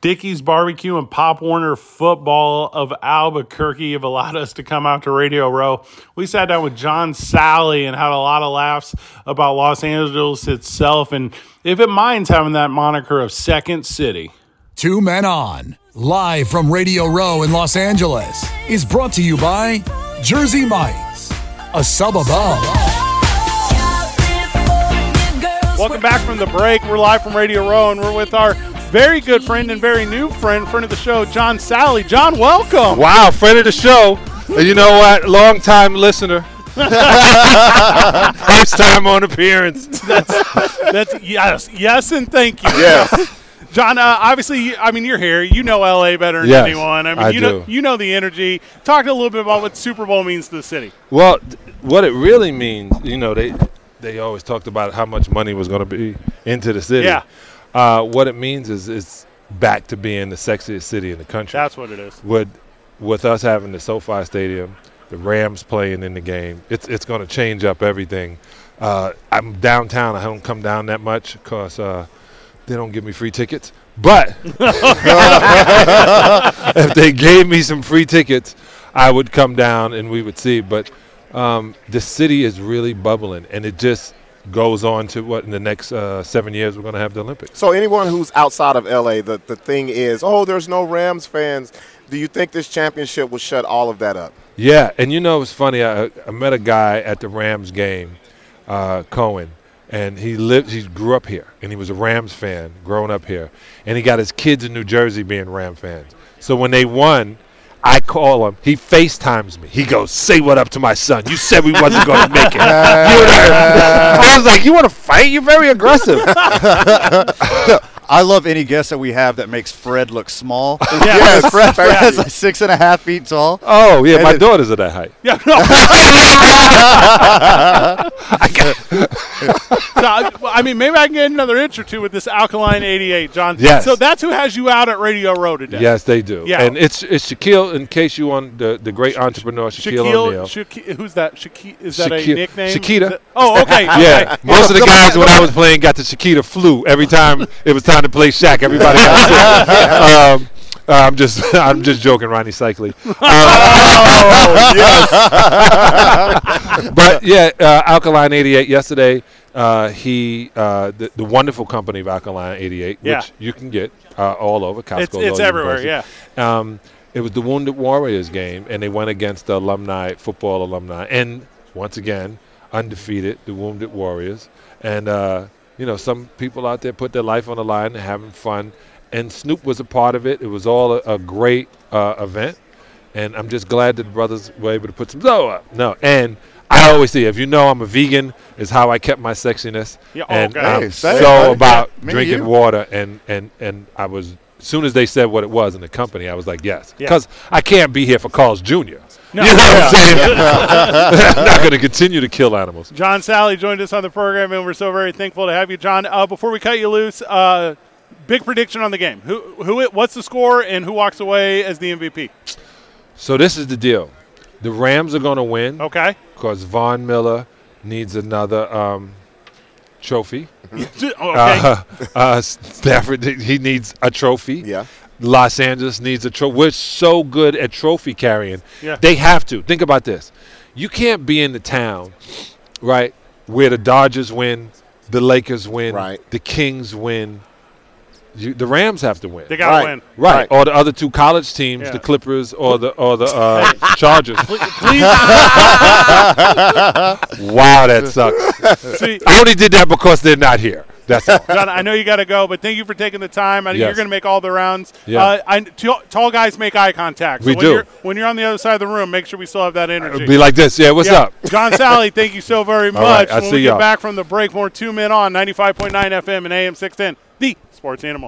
Dickey's Barbecue and Pop Warner Football of Albuquerque have allowed us to come out to Radio Row. We sat down with John Salley and had a lot of laughs about Los Angeles itself and if it minds having that moniker of Second City. Two Men On, live from Radio Row in Los Angeles, is brought to you by Jersey Mike's, a sub above. Welcome back from the break. We're live from Radio Row and we're with our very good friend and very new friend, friend of the show, John Salley. John, welcome. Wow, friend of the show. You know what? Long time listener. First time on appearance. That's that's yes, yes, and thank you. Yes. John, uh, obviously, I mean, you're here. You know LA better than Yes, anyone. I mean, I you know, do. you know the energy. Talk a little bit about what Super Bowl means to the city. Well, th- what it really means, you know, they they always talked about how much money was going to be into the city. Yeah. Uh, what it means is it's back to being the sexiest city in the country. That's what it is. with with us having the SoFi Stadium, the Rams playing in the game, it's it's going to change up everything. Uh, I'm downtown. I don't come down that much because uh, they don't give me free tickets. But if they gave me some free tickets, I would come down and we would see. But um, the city is really bubbling, and it just goes on to what in the next uh, seven years we're going to have the Olympics. So anyone who's outside of LA, the, the thing is, oh, there's no Rams fans. Do you think this championship will shut all of that up? Yeah, and you know it's funny. I, I met a guy at the Rams game, uh, Cohen, and he lived. He grew up here, and he was a Rams fan growing up here, and he got his kids in New Jersey being Ram fans. So when they won, I call him. He FaceTimes me. He goes, "Say what up to my son. You said we wasn't going to make it." You? I was like, "You want to fight? You're very aggressive." I love any guest that we have that makes Fred look small. Yes, Fred, thank Fred's like six and a half feet tall. oh yeah, And my it- daughters are that height. Yeah. So, I I mean, maybe I can get another inch or two with this Alkaline 88, John. Yes. So that's who has you out at Radio Row today. Yes, they do. Yeah. And it's it's Shaquille. In case you want the the great entrepreneur Shaquille, O'Neal. Shaquille, who's that? Shaqui- is that a nickname? Shakita. Oh, okay. Yeah, okay. most of the guys when I was playing got the Shakita flu every time it was time to play Shaq. Everybody got sick. Um, I'm just I'm just joking, Ronnie Cycli. but yeah, uh, Alkaline 88 yesterday. Uh, he uh, the, the wonderful company of Alkaline 88, Yeah. which you can get uh, all over Costco. It's, it's everywhere, University. yeah. Um, it was the Wounded Warriors game, and they went against the alumni, football alumni, and once again, undefeated, the Wounded Warriors. And, uh, you know, some people out there put their life on the line and having fun. And Snoop was a part of it. It was all a, a great uh, event. And I'm just glad that the brothers were able to put some dough up. No, and I always say, if you know I'm a vegan, is how I kept my sexiness. Yeah, oh, and okay. I'm Hey, say it, so about Yeah, drinking you. water. And, and, and I was, as soon as they said what it was in the company, I was like, yes. Yeah. Because I can't be here for Carl's Jr. No. You know what I'm saying? I'm not going to continue to kill animals. John Salley joined us on the program, and we're so very thankful to have you, John. Uh, before we cut you loose, uh, big prediction on the game. Who, who, what's the score, and who walks away as the MVP? So this is the deal. The Rams are going to win Okay. because Von Miller needs another um, trophy. okay. Uh, uh, Stafford, he needs a trophy. Yeah. Los Angeles needs a trophy. We're so good at trophy carrying. Yeah. They have to. Think about this. You can't be in the town, right, where the Dodgers win, the Lakers win, Right. the Kings win. You, the Rams have to win. they got to Right. win. Right. Right. Or the other two college teams, Yeah. the Clippers or the or the uh, Chargers. Please, wow, that sucks. see, I only did that because they're not here. That's all. John, I know you got to go, but thank you for taking the time. I know You're going to make all the rounds. Yeah. Uh, I, t- tall guys make eye contact. So We when do. You're, when you're on the other side of the room, make sure we still have that energy. It'd be like this. Yeah, what's Yeah. up? John Salley, thank you so very much. All right, I'll when see we get y'all. back from the break, more two men on 95.9 FM and AM 610, the sports animal.